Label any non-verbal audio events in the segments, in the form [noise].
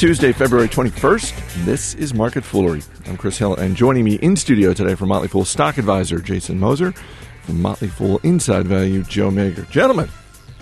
Tuesday, February 21st. This is Market Foolery. I'm Chris Hill, and joining me in studio today from Motley Fool stock advisor Jason Moser, from Motley Fool Inside Value Joe Magyar. Gentlemen,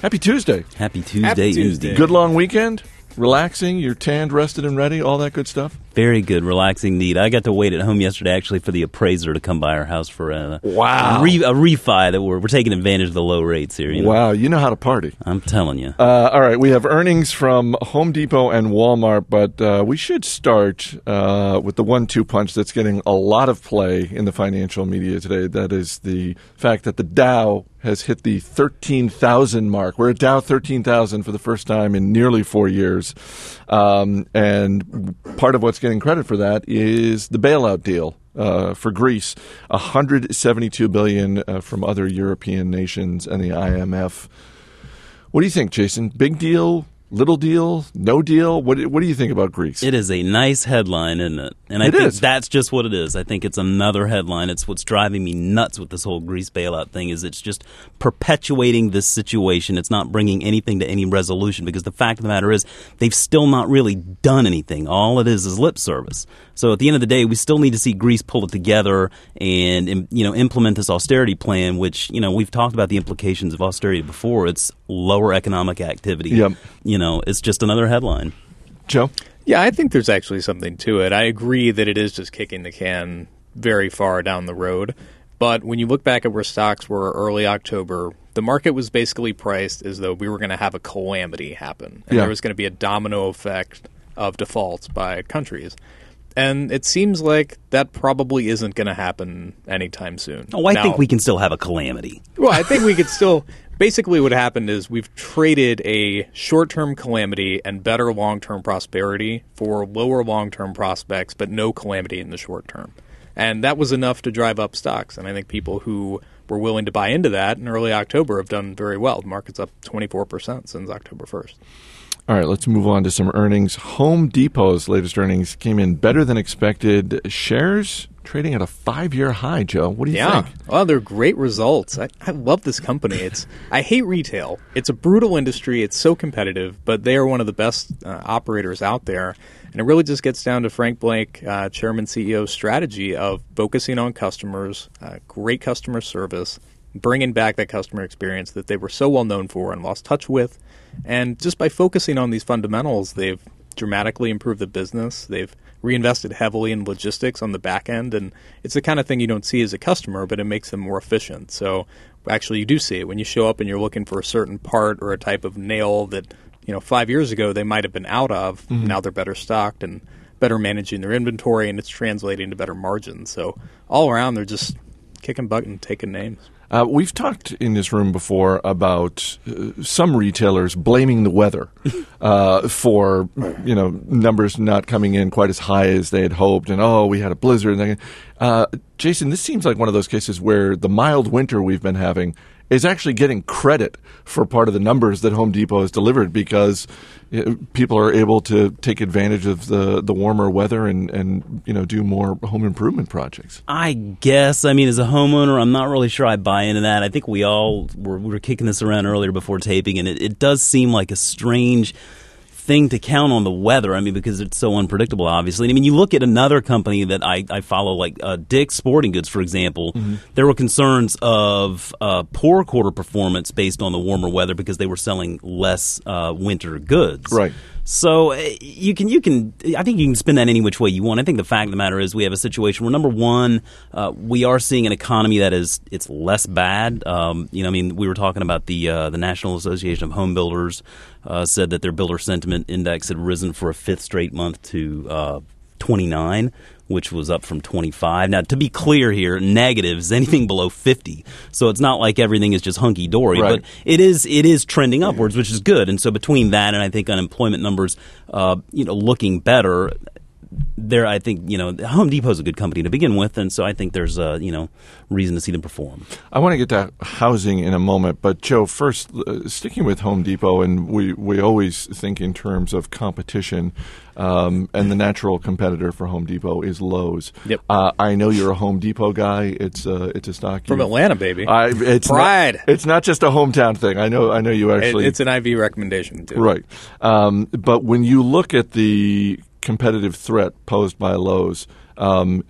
happy Tuesday. Happy Tuesday, Happy Tuesday. indeed. Good long weekend? Relaxing? You're tanned, rested, and ready? All that good stuff? Very good, relaxing need. I got to wait at home yesterday actually for the appraiser to come by our house for a, Wow. a, re, a refi that we're, we're taking advantage of the low rates here. You know? Wow, you know how to party. I'm telling you. Uh, all right, we have earnings from Home Depot and Walmart, but uh, we should start uh, with the one-two punch that's getting a lot of play in the financial media today. That is the fact that the Dow has hit the 13,000 mark. We're at Dow 13,000 for the first time in nearly four years. Um, and part of what's getting credit for that is the bailout deal uh, for Greece, 172 billion uh, from other European nations and the IMF. What do you think, Jason? Big deal? Little deal? No deal? What, what do you think about Greece? It is a nice headline, isn't it? And I It think is. that's just what it is. I think it's another headline. It's what's driving me nuts with this whole Greece bailout thing is it's just perpetuating this situation. It's not bringing anything to any resolution because the fact of the matter is they've still not really done anything. All it is is lip service. So at the end of the day, we still need to see Greece pull it together and you know implement this austerity plan, which you know we've talked about the implications of austerity before. It's lower economic activity. Yep. You know, it's just another headline. Joe? Yeah, I think there's actually something to it. I agree that it is just kicking the can very far down the road. But when you look back at where stocks were early October, the market was basically priced as though we were going to have a calamity happen. And Yeah. there was going to be a domino effect of defaults by countries. And it seems like that probably isn't going to happen anytime soon. Oh, I Now- think we can still have a calamity. well, I think we could still. [laughs] Basically, what happened is we've traded a short term calamity and better long term prosperity for lower long term prospects, but no calamity in the short term. And that was enough to drive up stocks. And I think people who were willing to buy into that in early October have done very well. The market's up 24% since October 1st. All right, let's move on to some earnings. Home Depot's latest earnings came in better than expected. Shares trading at a five year high, Joe. What do you Yeah. think? Well, they're great results. I, I love this company. [laughs] It's I hate retail. It's a brutal industry. It's so competitive, but they are one of the best uh, operators out there. And it really just gets down to Frank Blake, uh, Chairman CEO's strategy of focusing on customers, uh, great customer service, bringing back that customer experience that they were so well known for and lost touch with. And just by focusing on these fundamentals, they've dramatically improved the business. They've reinvested heavily in logistics on the back end, and it's the kind of thing you don't see as a customer, but it makes them more efficient. So actually, you do see it when you show up and you're looking for a certain part or a type of nail that you know five years ago they might have been out of. Mm-hmm. Now they're better stocked and better managing their inventory, and it's translating to better margins. So all around, they're just kicking butt and taking names. Uh, we've talked in this room before about uh, some retailers blaming the weather [laughs] uh, for you know numbers not coming in quite as high as they had hoped, and oh, we had a blizzard. And uh, Jason, this seems like one of those cases where the mild winter we've been having is actually getting credit for part of the numbers that Home Depot has delivered because uh, people are able to take advantage of the, the warmer weather and, and you know do more home improvement projects. I guess. I mean, as a homeowner, I'm not really sure I buy into that. I think we all were, we were kicking this around earlier before taping, and it, it does seem like a strange thing to count on the weather. I mean, because it's so unpredictable, obviously. I mean, you look at another company that I, I follow, like uh, Dick's Sporting Goods, for example. There were concerns of uh, poor quarter performance based on the warmer weather because they were selling less uh, winter goods. Right. So uh, you can you can I think you can spin that any which way you want. I think the fact of the matter is we have a situation where number one uh, we are seeing an economy that is it's less bad. Um, you know, I mean, we were talking about the uh, the National Association of Home Builders uh, said that their builder sentiment index had risen for a fifth straight month to uh, 29 which was up from 25. Now, to be clear here, negative is anything below 50. So it's not like everything is just hunky dory, Right. but it is it is trending upwards, which is good. And so between that and I think unemployment numbers, uh, you know, looking better. There, I think you know Home Depot is a good company to begin with, and so I think there's a you know reason to see them perform. I want to get to housing in a moment, but Joe, first uh, sticking with Home Depot, and we we always think in terms of competition. Um, and the natural competitor for Home Depot is Lowe's. Yep. Uh, I know you're a Home Depot guy. It's uh, it's a stock From you- Atlanta, baby. I, it's Pride. Not, it's not just a hometown thing. I know. I know you It- actually. it's an IV recommendation, too. Right. Um, but when you look at the competitive threat posed by Lowe's, um,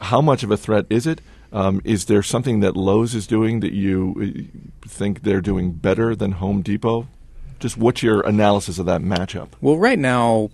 how much of a threat is it? Um, is there something that Lowe's is doing that you uh, think they're doing better than Home Depot? Just what's your analysis of that matchup? Well, right now,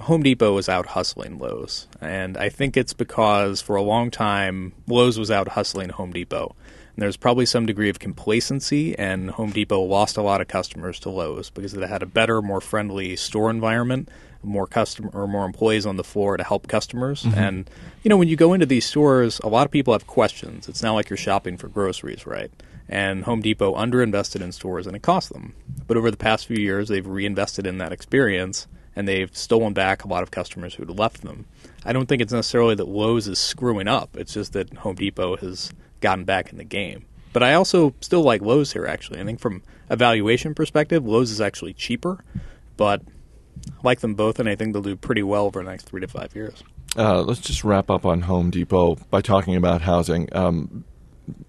Home Depot is out hustling Lowe's. And I think it's because for a long time, Lowe's was out hustling Home Depot. And there's probably some degree of complacency, and Home Depot lost a lot of customers to Lowe's because it had a better, more friendly store environment, more customer or more employees on the floor to help customers. Mm-hmm. And you know, when you go into these stores, a lot of people have questions. It's not like you're shopping for groceries, right? And Home Depot underinvested in stores, and it cost them. But over the past few years, they've reinvested in that experience and they've stolen back a lot of customers who had left them. I don't think it's necessarily that Lowe's is screwing up. It's just that Home Depot has gotten back in the game. But I also still like Lowe's here, actually. I think from a valuation perspective, Lowe's is actually cheaper, but I like them both, and I think they'll do pretty well over the next three to five years. Uh, let's just wrap up on Home Depot by talking about housing. Um,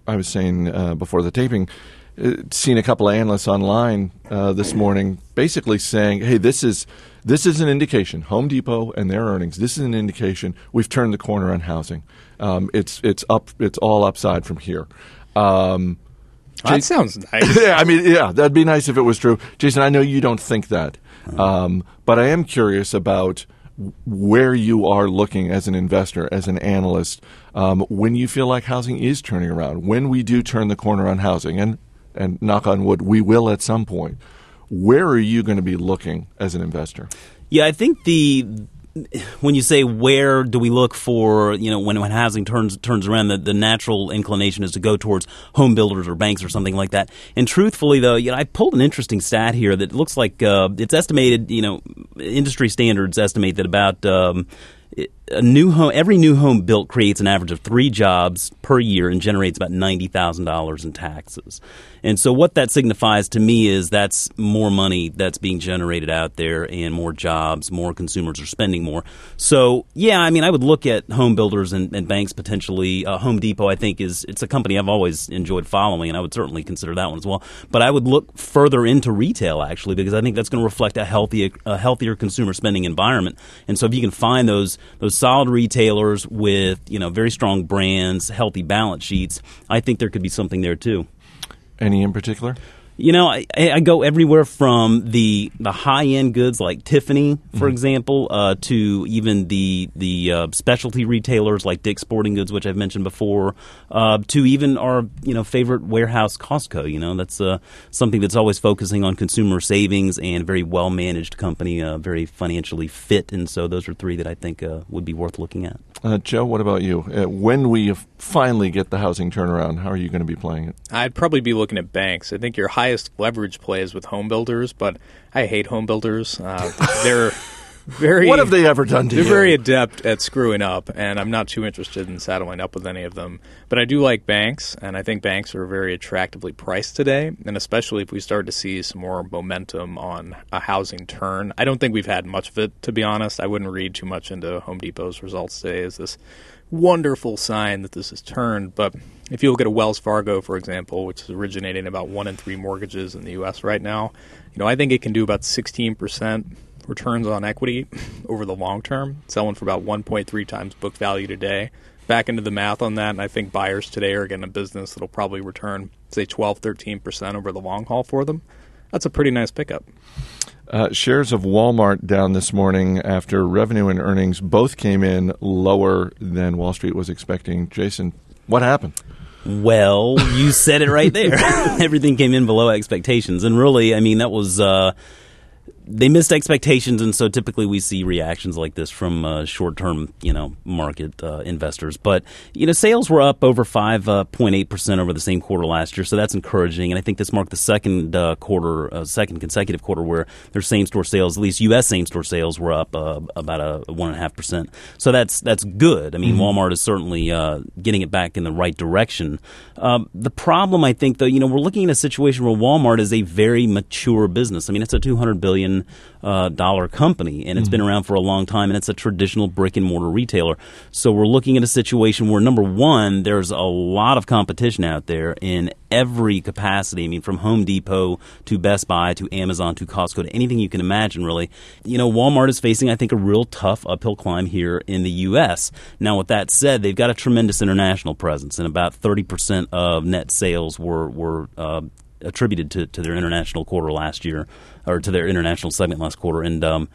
I was saying uh, before the taping, uh, seen a couple of analysts online uh, this morning, basically saying, "Hey, this is this is an indication. Home Depot and their earnings. This is an indication we've turned the corner on housing. Um, it's it's up. It's all upside from here." Um, That sounds [laughs] nice. yeah, I mean, yeah, that'd be nice if it was true. Jason, I know you don't think that, um, but I am curious about where you are looking as an investor, as an analyst, um, when you feel like housing is turning around, when we do turn the corner on housing, and and knock on wood, we will at some point. Where are you going to be looking as an investor? Yeah, I think the when you say where do we look for, you know, when, when housing turns turns around, the, the natural inclination is to go towards home builders or banks or something like that. And truthfully, though, you know, I pulled an interesting stat here that looks like uh, it's estimated, you know, industry standards estimate that about um, a new home, every new home built creates an average of three jobs per year and generates about ninety thousand dollars in taxes. And so, what that signifies to me is that's more money that's being generated out there, and more jobs, more consumers are spending more. So, yeah, I mean, I would look at home builders and, and banks potentially. Uh, home Depot, I think, is it's a company I've always enjoyed following, and I would certainly consider that one as well. But I would look further into retail actually, because I think that's going to reflect a healthier, a healthier consumer spending environment. And so, if you can find those those solid retailers with you know very strong brands, healthy balance sheets, I think there could be something there too. Any in particular? You know, I, I go everywhere from the the high end goods like Tiffany, for example, uh, to even the the uh, specialty retailers like Dick's Sporting Goods, which I've mentioned before, uh, to even our you know favorite warehouse Costco. You know, that's uh, something that's always focusing on consumer savings and very well managed company, uh, very financially fit, and so those are three that I think uh, would be worth looking at. Uh, Joe, what about you? Uh, when we finally get the housing turnaround, how are you going to be playing it? I'd probably be looking at banks. I think your highest leverage play is with home builders, but I hate home builders. Uh, they're very. What have they ever done to you? They're very adept at screwing up, and I'm not too interested in saddling up with any of them. But I do like banks, and I think banks are very attractively priced today, and especially if we start to see some more momentum on a housing turn. I don't think we've had much of it, to be honest. I wouldn't read too much into Home Depot's results today as this wonderful sign that this has turned. But if you look at a Wells Fargo, for example, which is originating about one in three mortgages in the U.S. right now, you know, I think it can do about 16 percent returns on equity over the long term, selling for about 1.3 times book value today. Back into the math on that, and I think buyers today are getting a business that'll probably return, say, 12, 13% over the long haul for them. That's a pretty nice pickup. Uh, shares of Walmart down this morning after revenue and earnings both came in lower than Wall Street was expecting. Jason, what happened? Well, you said it right there. [laughs] Everything came in below expectations, and really, I mean, that was. Uh, they missed expectations, and so typically we see reactions like this from uh, short-term, you know, market uh, investors. But you know, sales were up over five uh, point eight percent over the same quarter last year, so that's encouraging. And I think this marked the second uh, quarter, uh, second consecutive quarter where their same-store sales, at least U.S. same-store sales, were up uh, about a one and a half percent. So that's that's good. I mean, mm-hmm. Walmart is certainly getting it back in the right direction. Um, the problem, I think, though, you know, we're looking at a situation where Walmart is a very mature business. I mean, it's a two hundred billion uh, dollar company, and it's mm-hmm. been around for a long time, and it's a traditional brick and mortar retailer. So we're looking at a situation where number one, there's a lot of competition out there in every capacity. I mean, from Home Depot to Best Buy to Amazon to Costco to anything you can imagine, really. You know, Walmart is facing, I think, a real tough uphill climb here in the U.S. Now, with that said, they've got a tremendous international presence, and about 30% of net sales were were uh, attributed to, to their international quarter last year, or to their international segment last quarter. And um,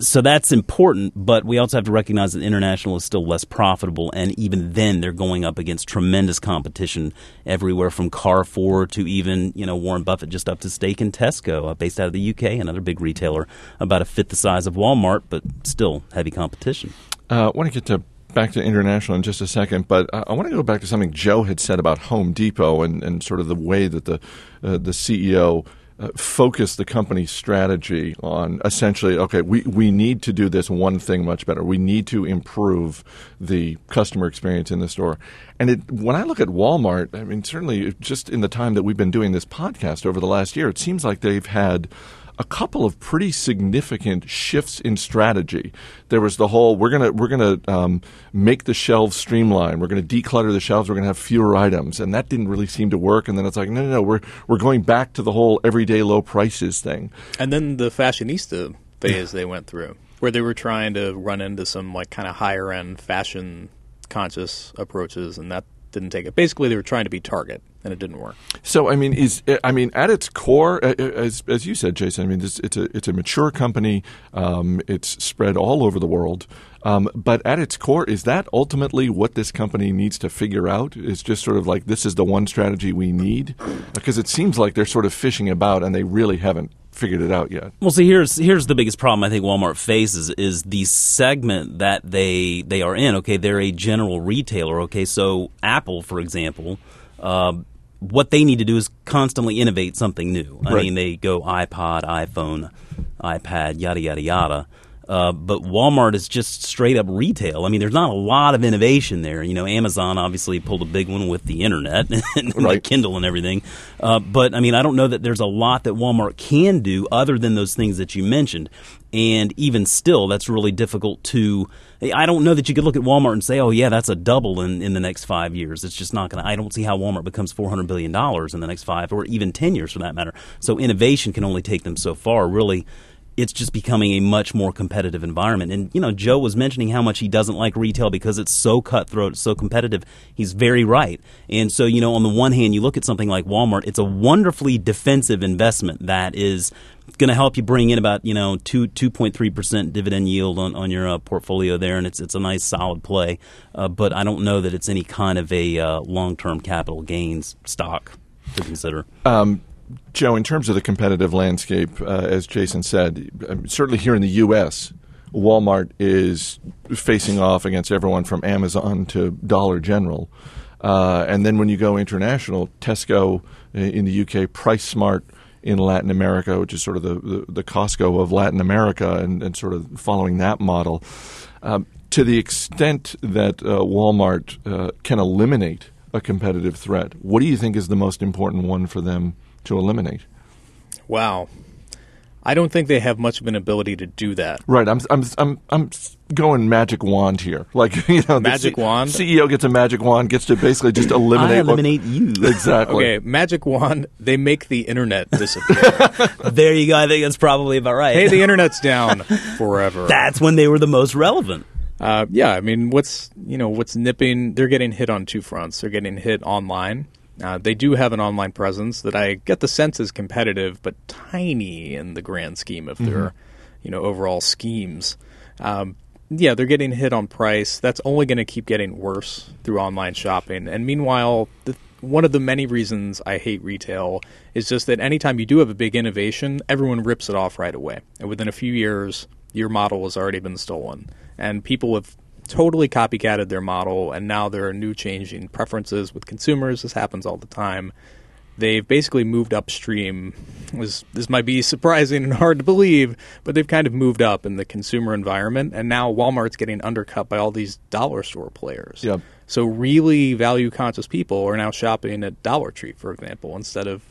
so that's important, but we also have to recognize that international is still less profitable, and even then, they're going up against tremendous competition everywhere from Carrefour to even you know Warren Buffett just up to stake and Tesco, uh, based out of the UK, another big retailer, about a fifth the size of Walmart, but still heavy competition. Uh, I want to get to back to international in just a second, but I want to go back to something Joe had said about Home Depot and, and sort of the way that the uh, the CEO uh, focused the company's strategy on essentially, okay, we, we need to do this one thing much better. We need to improve the customer experience in the store. And it, when I look at Walmart, I mean, certainly just in the time that we've been doing this podcast over the last year, it seems like they've had – a couple of pretty significant shifts in strategy. There was the whole we're gonna we're gonna um, make the shelves streamline. We're gonna declutter the shelves. We're gonna have fewer items, and that didn't really seem to work. And then it's like no, no, no. We're we're going back to the whole everyday low prices thing. And then the fashionista phase they went through, where they were trying to run into some like kind of higher end fashion conscious approaches, and that didn't take it. Basically, they were trying to be Target, and it didn't work. So, I mean, is I mean, at its core, as as you said, Jason, I mean, this, it's a it's a mature company. Um, it's spread all over the world. Um, but at its core, is that ultimately what this company needs to figure out? Is just sort of like this is the one strategy we need? Because it seems like they're sort of fishing about, and they really haven't figured it out yet. Well, see, here's here's the biggest problem I think Walmart faces is the segment that they they are in. Okay, they're a general retailer. Okay, so Apple, for example. Uh, what they need to do is constantly innovate something new. I right. mean, they go iPod, iPhone, iPad, yada yada yada. Uh, but Walmart is just straight up retail. I mean, there's not a lot of innovation there. You know, Amazon obviously pulled a big one with the internet [laughs] and right. the Kindle and everything. Uh, but I mean, I don't know that there's a lot that Walmart can do other than those things that you mentioned. And even still, that's really difficult to. I don't know that you could look at Walmart and say, "Oh, yeah, that's a double in, in the next five years." It's just not going to. I don't see how Walmart becomes four hundred billion dollars in the next five, or even ten years for that matter. So innovation can only take them so far. Really, it's just becoming a much more competitive environment. And, you know, Joe was mentioning how much he doesn't like retail because it's so cutthroat, so competitive. He's very right. And so, you know, on the one hand, you look at something like Walmart, it's a wonderfully defensive investment that is going to help you bring in about, you know, 2, 2.3% dividend yield on, on your uh, portfolio there. And it's, it's a nice solid play. Uh, but I don't know that it's any kind of a uh, long term capital gains stock to consider. Um, Joe, in terms of the competitive landscape, uh, as Jason said, um, certainly here in the U.S., Walmart is facing off against everyone from Amazon to Dollar General. Uh, and then when you go international, Tesco in the UK, Price Smart in Latin America, which is sort of the, the, the Costco of Latin America, and, and, sort of following that model. Um, to the extent that uh, Walmart uh, can eliminate a competitive threat, what do you think is the most important one for them to eliminate. Wow. I don't think they have much of an ability to do that. Right. I'm I'm I'm I'm going magic wand here. [laughs] Like you know, magic C- wand. CEO gets a magic wand, gets to basically just eliminate. I eliminate what, you. [laughs] Exactly. Okay, magic wand. They make the internet disappear. [laughs] there you go. I think that's probably about right. Hey, the internet's down forever. That's when they were the most relevant. Uh, yeah, I mean, what's you know what's nipping? They're getting hit on two fronts. They're getting hit online uh, they do have an online presence that I get the sense is competitive, but tiny in the grand scheme of their, mm-hmm. you know, overall schemes. Um, yeah, they're getting hit on price. That's only going to keep getting worse through online shopping. And meanwhile, the one of the many reasons I hate retail is just that anytime you do have a big innovation, everyone rips it off right away. And within a few years, your model has already been stolen. And people have totally copycatted their model, and now there are new changing preferences with consumers. This happens all the time. They've basically moved upstream. This, this might be [laughs] surprising and hard to believe, but they've kind of moved up in the consumer environment, and now Walmart's getting undercut by all these dollar store players. Yep. So really value conscious people are now shopping at Dollar Tree, for example, instead of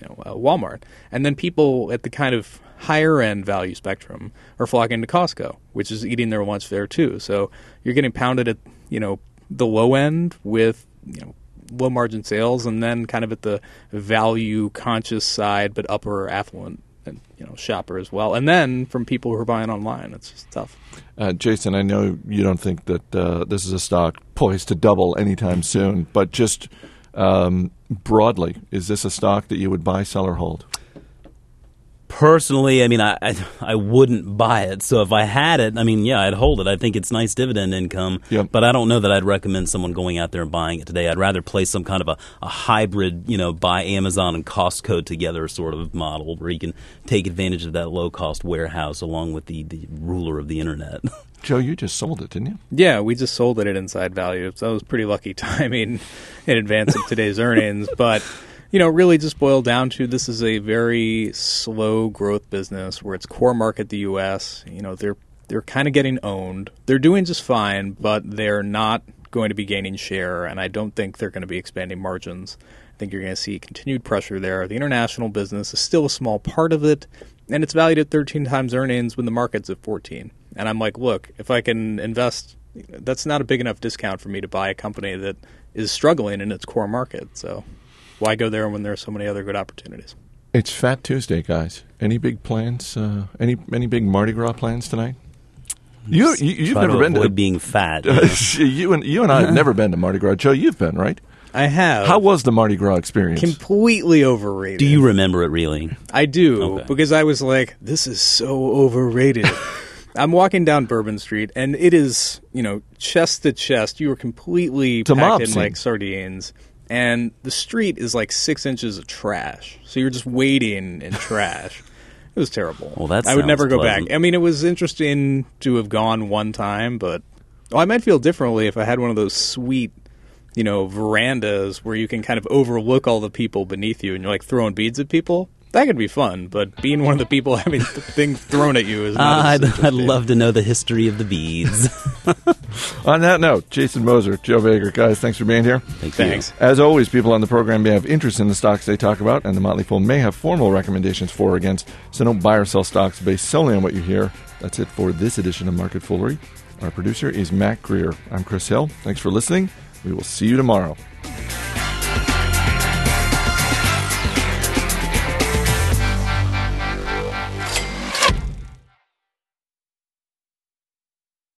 you know, uh, Walmart. And then people at the kind of higher end value spectrum are flocking to Costco, which is eating their lunch there too. So you're getting pounded at you know the low end with you know low margin sales, and then kind of at the value conscious side, but upper affluent and you know shopper as well. And then from people who are buying online, it's just tough. Uh, Jason, I know you don't think that uh, this is a stock poised to double anytime soon, but just um, broadly, is this a stock that you would buy, sell, or hold? Personally, I mean, I, I, I wouldn't buy it. So if I had it, I mean, yeah, I'd hold it. I think it's nice dividend income. Yep. But I don't know that I'd recommend someone going out there and buying it today. I'd rather play some kind of a, a hybrid, you know, buy Amazon and Costco together sort of model where you can take advantage of that low cost warehouse along with the, the ruler of the internet. [laughs] Joe, you just sold it, didn't you? Yeah, we just sold it at inside value. So that was pretty lucky [laughs] timing in advance of today's earnings. But you know, really just boiled down to this is a very slow growth business where its core market, the U.S., you know, they're they're kind of getting owned. They're doing just fine, but they're not going to be gaining share, and I don't think they're going to be expanding margins. I think you're going to see continued pressure there. The international business is still a small part of it, and it's valued at 13 times earnings when the market's at 14. And I'm like, look, if I can invest, that's not a big enough discount for me to buy a company that is struggling in its core market. So why go there when there are so many other good opportunities? It's Fat Tuesday, guys. Any big plans? Uh, any any big Mardi Gras plans tonight? You, you have never to been to avoid being fat. you [laughs] you and you and I have never been to Mardi Gras. Joe, you've been, right? I have. How was the Mardi Gras experience? completely overrated? Do you remember it really? I do Okay. because I was like, this is so overrated. [laughs] I'm walking down Bourbon Street and it is, you know, chest to chest. You are completely It's packed in like sardines. And the street is like six inches of trash. So you're just wading in [laughs] trash. It was terrible. Well, that I would never go pleasant. back. I mean, it was interesting to have gone one time, but oh, I might feel differently if I had one of those sweet, you know, verandas where you can kind of overlook all the people beneath you and you're like throwing beads at people. That could be fun, but being one of the people [laughs] having the thing thrown at you is not. [laughs] I'd, I'd love to know the history of the beads. On that note, Jason Moser, Joe Baker, guys, thanks for being here. Thank Thanks. As always, people on the program may have interest in the stocks they talk about, and the Motley Fool may have formal recommendations for or against. So don't buy or sell stocks based solely on what you hear. That's it for this edition of Market Foolery. Our producer is Matt Greer. I'm Chris Hill. Thanks for listening. We will see you tomorrow.